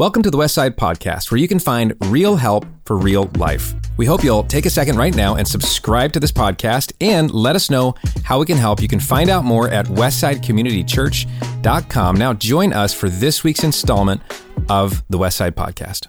Welcome to the Westside Podcast, where you can find real help for real life. We hope you'll take a second right now and subscribe to this podcast and let us know how we can help. You can find out more at westsidecommunitychurch.com. Now, join us for this week's installment of the Westside Podcast.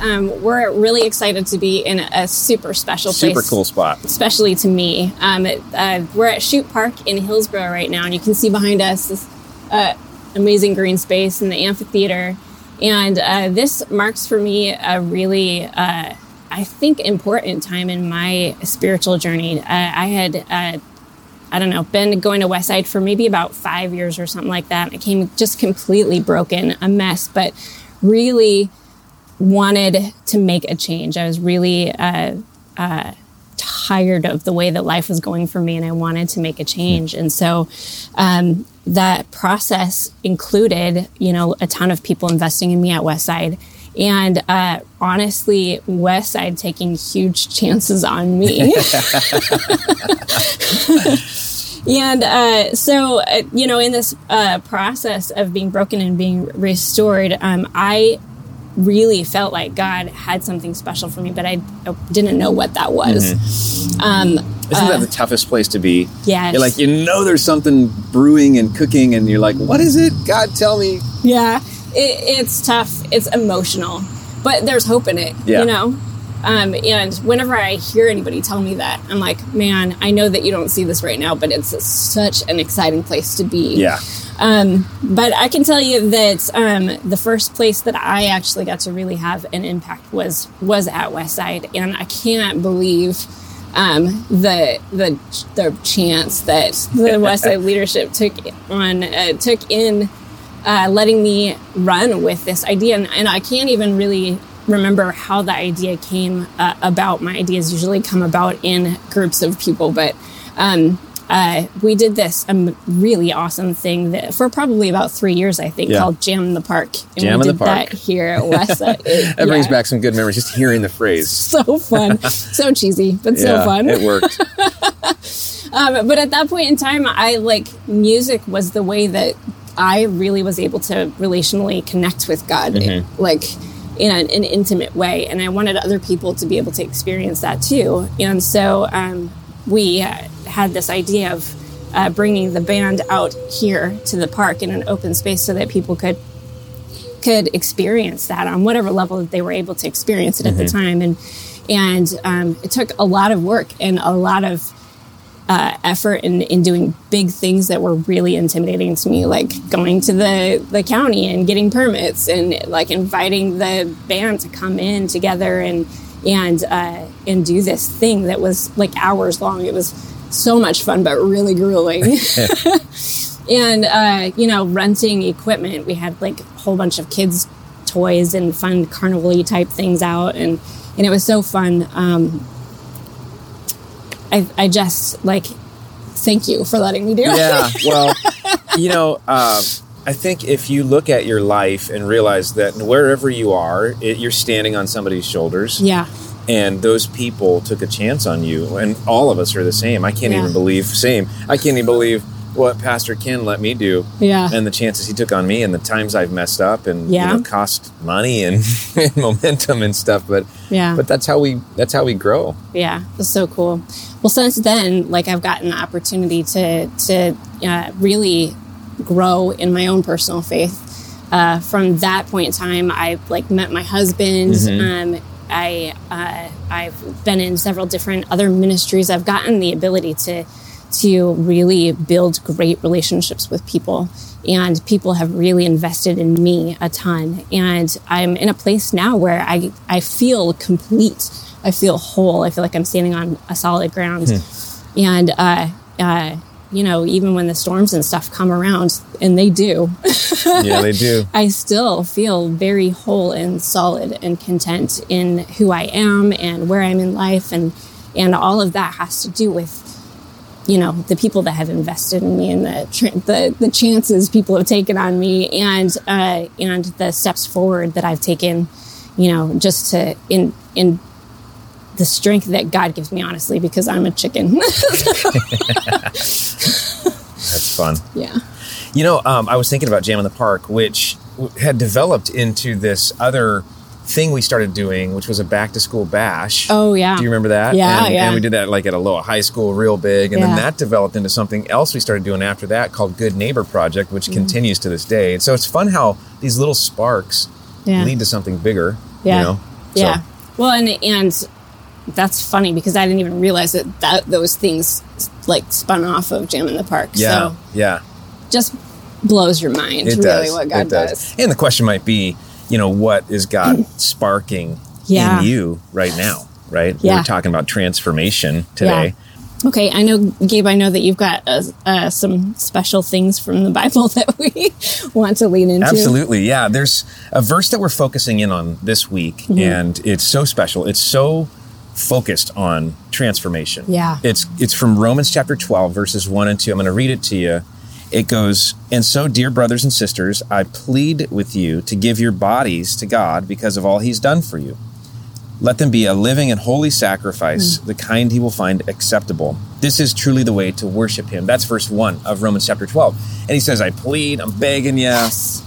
Um, we're really excited to be in a super special place. Super cool spot. Especially to me. Um, uh, we're at Shute Park in Hillsboro right now, and you can see behind us this uh, amazing green space and the amphitheater. And uh, this marks for me a really, uh, I think, important time in my spiritual journey. Uh, I had uh, I don't know, been going to Westside for maybe about five years or something like that. I came just completely broken, a mess, but really wanted to make a change. I was really uh, uh, tired of the way that life was going for me, and I wanted to make a change. And so um, that process included, you know, a ton of people investing in me at Westside. And uh, honestly, Westside taking huge chances on me. and uh, so, uh, you know, in this uh, process of being broken and being restored, um, I really felt like God had something special for me, but I didn't know what that was. Mm-hmm. Um, Isn't uh, that the toughest place to be? Yeah. You're like, you know, there's something brewing and cooking, and you're like, what is it? God, tell me. Yeah. It, it's tough. It's emotional, but there's hope in it, yeah. you know? Um, and whenever I hear anybody tell me that, I'm like, man, I know that you don't see this right now, but it's such an exciting place to be. Yeah. Um, but I can tell you that um, the first place that I actually got to really have an impact was was at Westside, and I can't believe um, the the the chance that the Westside leadership took on uh, took in uh, letting me run with this idea, and, and, I can't even really remember how the idea came uh, about. My ideas usually come about in groups of people, but um, uh, we did this um, really awesome thing that for probably about three years, I think, yeah. called Jam in the Park. And Jam we in the Park. that here at Westside. that yeah. brings back some good memories just hearing the phrase. So fun. so cheesy, but yeah, so fun. It worked. um, but at that point in time, I like music was the way that I really was able to relationally connect with God. Mm-hmm. Like, in an, an, intimate way. And I wanted other people to be able to experience that too. And so um, we uh, had this idea of uh, bringing the band out here to the park in an open space so that people could could experience that on whatever level that they were able to experience it mm-hmm. at the mm-hmm. time and and um, it took a lot of work and a lot of uh, effort in, in doing big things that were really intimidating to me, like going to the, the county and getting permits and like inviting the band to come in together and and uh, and do this thing that was like hours long. It was so much fun, but really grueling. and uh, you know, renting equipment. We had like a whole bunch of kids' toys and fun carnival type things out, and and it was so fun. Um, I I just like thank you for letting me do it. Yeah, well, you know. Uh, I think if you look at your life and realize that wherever you are, it, you're standing on somebody's shoulders. Yeah and those people took a chance on you and all of us are the same i can't yeah. even believe same i can't even believe what pastor ken let me do yeah and the chances he took on me and the times i've messed up and yeah. you know, cost money and, and, momentum and stuff but yeah but that's how we that's how we grow yeah it's so cool well since then like i've gotten the opportunity to to uh, really grow in my own personal faith uh, from that point in time, I like met my husband. Mm-hmm. Um, I uh, I've been in several different other ministries. I've gotten the ability to to really build great relationships with people, and people have really invested in me a ton. And I'm in a place now where I I feel complete. I feel whole. I feel like I'm standing on a solid ground, hmm. and uh, uh, you know, even when the storms and stuff come around, and they do. yeah, they do. I still feel very whole and solid and content in who I am and where I'm in life, and and all of that has to do with, you know, the people that have invested in me and the the the chances people have taken on me, and uh, and the steps forward that I've taken, you know, just to in in the strength that God gives me, honestly, because I'm a chicken. That's fun. yeah. You know, um, I was thinking about Jam in the Park, which had developed into this other thing we started doing, which was a back to school bash. Oh, yeah. Do you remember that? Yeah, and, yeah. And we did that like at Aloha high school, real big, and then that developed into something else we started doing after that called Good Neighbor Project, which Mm-hmm. continues to this day. And so it's fun how these little sparks Yeah. lead to something bigger. Yeah. You know? So- Yeah. Well, and and that's funny because I didn't even realize that, that those things like spun off of Jam in the Park. yeah. So yeah. just blows your mind, It really, does. what God it does. does. And the question might be, you know, what is God sparking Yeah. in you right now? Right? Yeah. We're talking about transformation today. Okay, I know, Gabe. I know that you've got uh, uh, some special things from the Bible that we want to lean into. Absolutely. Yeah. There's a verse that we're focusing in on this week, Mm-hmm. and it's so special. It's so focused on transformation. Yeah. It's it's from Romans chapter 12, verses 1 and 2. I'm going to read it to you. It goes, And so, dear brothers and sisters, I plead with you to give your bodies to God because of all he's done for you. Let them be a living and holy sacrifice, mm. the kind he will find acceptable. This is truly the way to worship him. That's verse 1 of Romans chapter 12. And he says, I plead, I'm begging you Yes.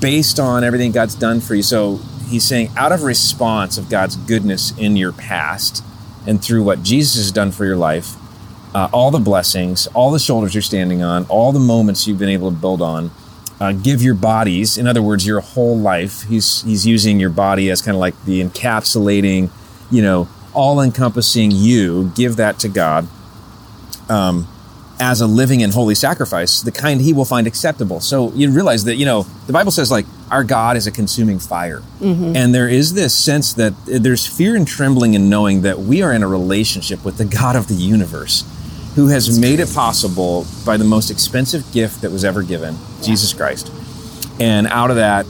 based on everything God's done for you. So he's saying, out of response of God's goodness in your past and through what Jesus has done for your life, uh, all the blessings, all the shoulders you're standing on, all the moments you've been able to build on, uh, give your bodies, in other words, your whole life. He's he's using your body as kind of like the encapsulating, you know, all encompassing you. Give that to God um, as a living and holy sacrifice, the kind he will find acceptable. So you realize that, you know, the Bible says like our God is a consuming fire. And there is this sense that eh, there's fear and trembling in knowing that we are in a relationship with the God of the universe who has made it possible by the most expensive gift that was ever given, Jesus Christ. And out of that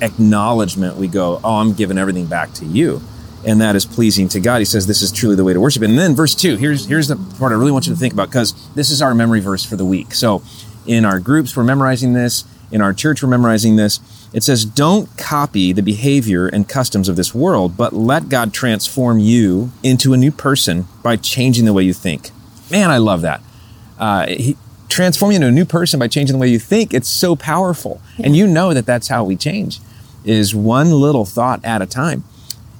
acknowledgement, we go, Oh, I'm giving everything back to you. And that is pleasing to God. He says this is truly the way to worship. And then verse two, here's here's the part I really want you to think about because this is our memory verse for the week. So in our groups, we're memorizing this. In our church, we're memorizing this. It says, Don't copy the behavior and customs of this world, but let God transform you into a new person by changing the way you think. Man, I love that. Uh, he, transform you into a new person by changing the way you think. It's so powerful. And you know that that's how we change, is one little thought at a time.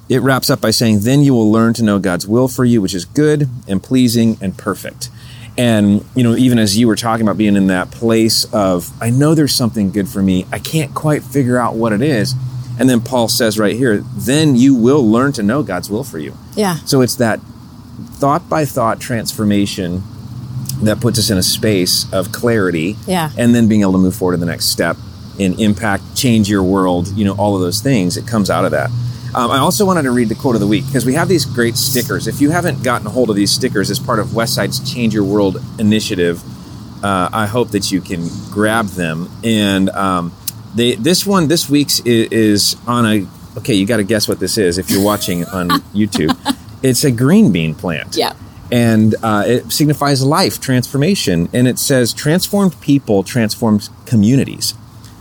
It wraps up by saying, Then you will learn to know God's will for you, which is good and pleasing and perfect. And, you know, even as you were talking about being in that place of, I know there's something good for me, I can't quite figure out what it is. And then Paul says right here, Then you will learn to know God's will for you. Yeah. So it's that thought by thought transformation that puts us in a space of clarity Yeah. and then being able to move forward to the next step in impact, change your world, you know, all of those things. It comes out of that. Um, I also wanted to read the quote of the week because we have these great stickers. If you haven't gotten a hold of these stickers as part of Westside's Change Your World initiative, uh, I hope that you can grab them. And um, they, this one this week's is, is on a okay. You got to guess what this is if you're watching on YouTube. It's a green bean plant Yeah. and uh, it signifies life transformation and it says transformed people transformed communities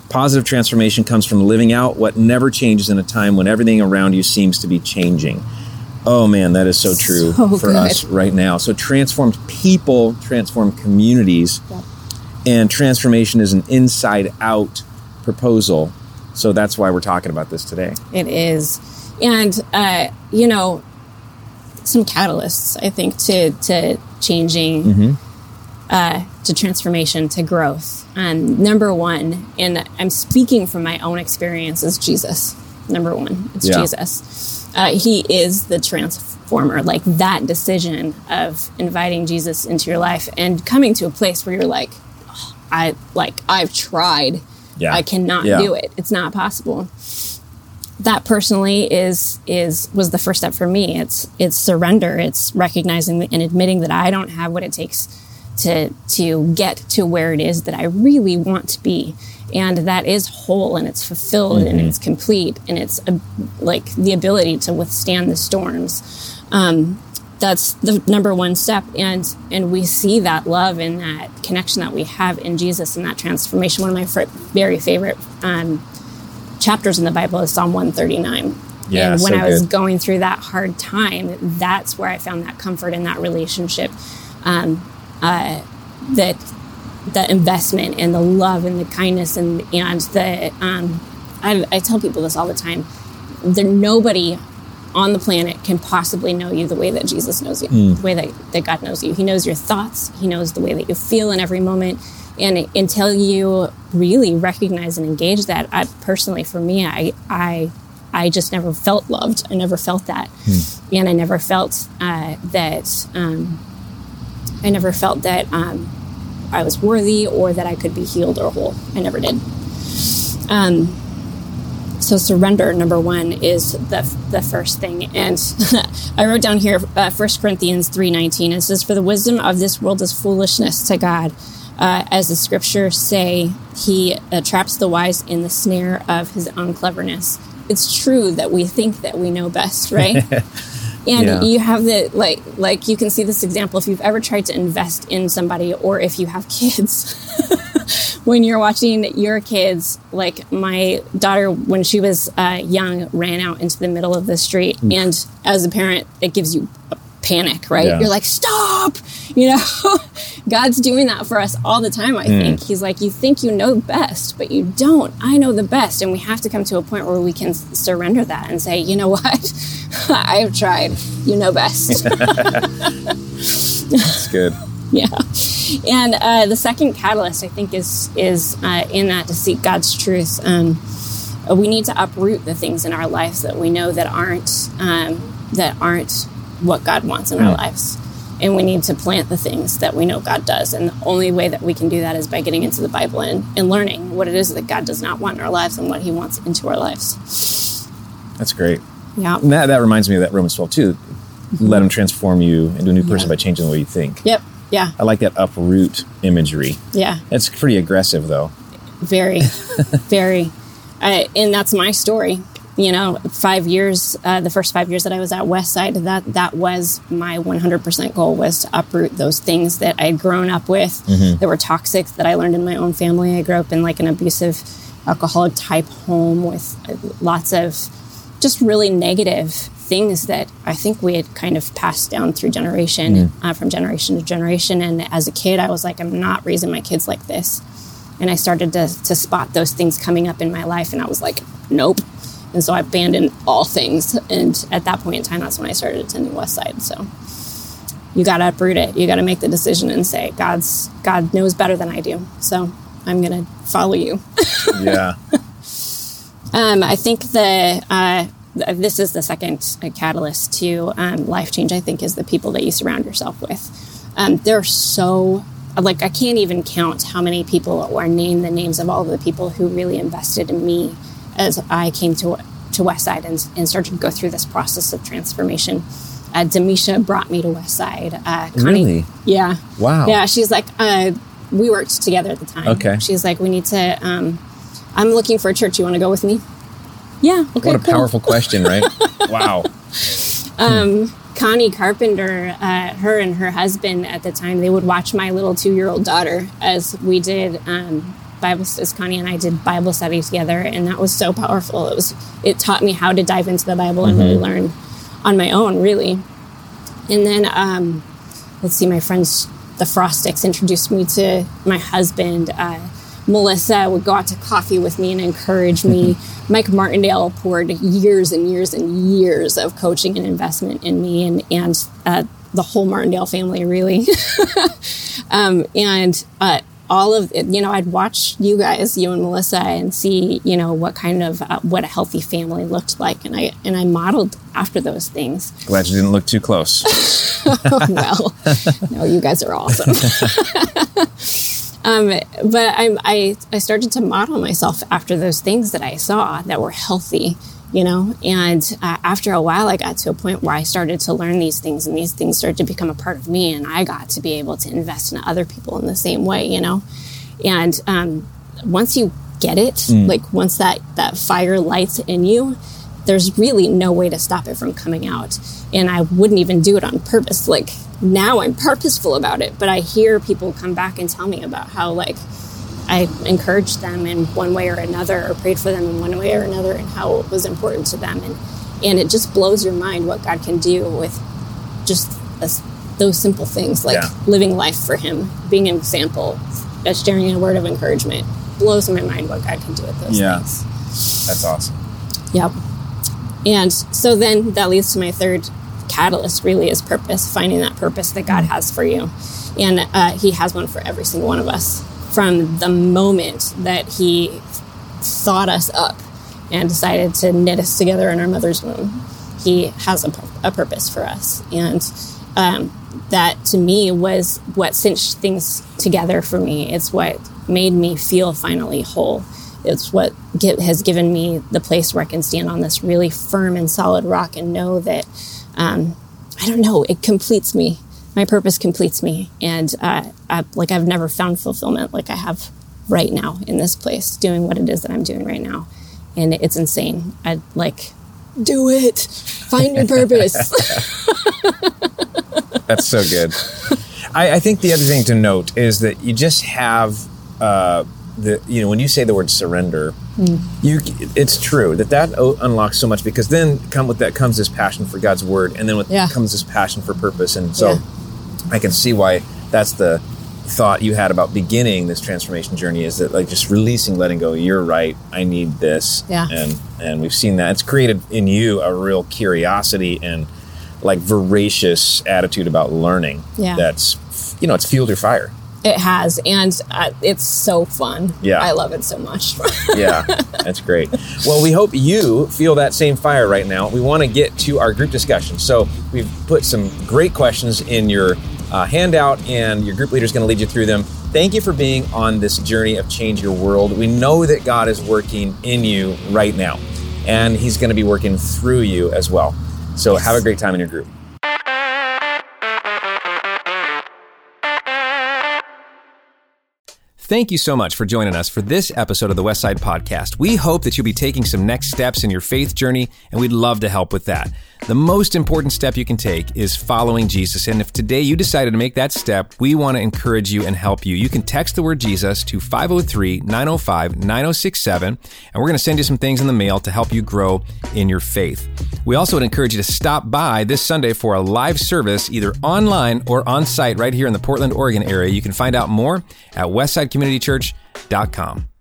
positive transformation comes from living out what never changes in a time when everything around you seems to be changing oh man that is so true So for good. us right now so transformed people transform communities Yeah. and transformation is an inside out proposal so that's why we're talking about this today It is, and uh, you know, some catalysts I think to to changing, Mm-hmm. Uh, to transformation, to growth. And number one, and I'm speaking from my own experience, is Jesus. Number one, it's Yeah. Jesus. Uh, he is the transformer. Like that decision of inviting Jesus into your life and coming to a place where you're like, "Oh, I like I've tried. Yeah. I cannot Yeah. do it. It's not possible that personally is is was the first step for me it's it's surrender it's recognizing and admitting that i don't have what it takes to to get to where it is that i really want to be and that is whole and it's fulfilled and it's complete and it's a, like the ability to withstand the storms um, that's the number one step and and we see that love and that connection that we have in jesus and that transformation one of my fr- very favorite um, chapters in the Bible is Psalm 139. Yeah, and when so I was good. going through that hard time, that's where I found that comfort in that relationship. Um, uh, that the investment and the love and the kindness and and the um, I, I tell people this all the time. There nobody on the planet can possibly know you the way that Jesus knows you, the way that, that God knows you. He knows your thoughts. He knows the way that you feel in every moment. And until you really recognize and engage that, I, personally, for me, I, I, I just never felt loved. I never felt that, and I never felt uh, that. Um, I never felt that um, I was worthy or that I could be healed or whole. I never did. Um, so surrender number one is the, the first thing. And i wrote down here uh, 1 corinthians 3.19 it says for the wisdom of this world is foolishness to god. Uh, as the scriptures say he uh, traps the wise in the snare of his own cleverness. It's true that we think that we know best right and Yeah. you have the like like you can see this example if you've ever tried to invest in somebody or if you have kids when you're watching your kids like my daughter when she was uh, young ran out into the middle of the street and as a parent it gives you a panic right? Yeah. you're like stop! You know? God's doing that for us all the time i think. He's like you think you know best but you don't. I know the best. And we have to come to a point where we can surrender that and say you know what? I have tried. You know best. That's good. yeah. And uh, the second catalyst i think is is uh, in that to seek god's truth um, we need to uproot the things in our lives that we know that aren't um, that aren't what god wants in our lives and we need to plant the things that we know god does and the only way that we can do that is by getting into the bible and, and learning what it is that god does not want in our lives and what he wants into our lives That's great. yeah And that, that reminds me of that Romans 12 too. Mm-hmm. Let him transform you into a new person Yeah. by changing the way you think. yep yeah I like that uproot imagery. yeah It's pretty aggressive though. very very and that's my story you know five years uh, the first five years that i was at westside that that was my 100% goal was to uproot those things that i had grown up with that were toxic that i learned in my own family i grew up in like an abusive alcoholic type home with uh, lots of just really negative things that I think we had kind of passed down through generation, uh, from generation to generation. And as a kid, I was like, I'm not raising my kids like this. And I started to, to spot those things coming up in my life, and I was like, nope. And so I abandoned all things. And at that point in time, that's when I started attending Westside. So you got to uproot it. You got to make the decision and say, God's God knows better than I do. So I'm going to follow you. Yeah. Um, I think the uh, this is the second uh, catalyst to um, life change. I think is the people that you surround yourself with. Um, there are so like I can't even count how many people or name the names of all the people who really invested in me as I came to to Westside and, and started to go through this process of transformation. Uh, Demisha brought me to Westside. Uh, Connie- Really? Yeah. Wow. Yeah. She's like, uh, we worked together at the time. Okay. She's like, we need to. Um, I'm looking for a church. You want to go with me? Yeah. Okay. What a cool. powerful question, right? wow. Connie Carpenter, uh, her and her husband at the time, they would watch my little two year old daughter as we did um, Bible, as Connie and I did Bible study together, and that was so powerful. It was, it taught me how to dive into the Bible and really learn on my own, really. And then, um, let's see, my friends, the Frostics, introduced me to my husband. Uh, Melissa would go out to coffee with me and encourage me. Mike Martindale poured years and years and years of coaching and investment in me and, and uh, the whole Martindale family, really. um, and uh, all of it, you know, I'd watch you guys, you and Melissa, and see, you know, what kind of uh, what a healthy family looked like, and I and I modeled after those things. Glad you didn't look too close. well, no, you guys are awesome. um, but I, I, I started to model myself after those things that I saw that were healthy, you know. And uh, after a while, I got to a point where I started to learn these things, and these things started to become a part of me, and I got to be able to invest in other people in the same way, you know. And um, once you get it, like once that that fire lights in you, there's really no way to stop it from coming out. And I wouldn't even do it on purpose. Like now I'm purposeful about it, but I hear people come back and tell me about how like I encouraged them in one way or another or prayed for them in one way or another and how it was important to them. And and it just blows your mind what God can do with just a, those simple things like Yeah. living life for Him, being an example, sharing a word of encouragement. Blows my mind what God can do with those Yeah. things. That's awesome. Yep. And so then that leads to my third catalyst really is purpose, finding that purpose that God has for you. And uh, He has one for every single one of us. From the moment that He thought us up and decided to knit us together in our mother's womb, He has a, a purpose for us. And um, that to me was what cinched things together for me. It's what made me feel finally whole. It's what gi- has given me the place where I can stand on this really firm and solid rock and know that, um, I don't know, it completes me. My purpose completes me. And uh, I, like I've never found fulfillment like I have right now in this place, doing what it is that I'm doing right now. And it's insane. I'd like, do it. Find your purpose. That's so good. I, I think the other thing to note is that you just have uh, the you know when you say the word surrender, Hmm. you it's true that that o- unlocks so much because then come with that comes this passion for God's word, and then with Yeah. comes this passion for purpose, and so Yeah. I can see why that's the thought you had about beginning this transformation journey is that like just releasing letting go you're right i need this Yeah. and and we've seen that it's created in you a real curiosity and like voracious attitude about learning Yeah. that's you know it's fueled your fire it has. And uh, it's so fun. Yeah. I love it so much. yeah that's great well we hope you feel that same fire right now we want to get to our group discussion so we've put some great questions in your uh, handout and your group leader is going to lead you through them. Thank you for being on this journey of change your world. We know that god is working in you right now and he's going to be working through you as well. So have a great time in your group Thank you so much for joining us for this episode of the Westside Podcast. We hope that you'll be taking some next steps in your faith journey, and we'd love to help with that. The most important step you can take is following Jesus. And if today you decided to make that step, we want to encourage you and help you. You can text the word Jesus to 503 905 9067, and we're going to send you some things in the mail to help you grow in your faith. We also would encourage you to stop by this Sunday for a live service, either online or on site right here in the Portland, Oregon area. You can find out more at westsidecommunitychurch.com.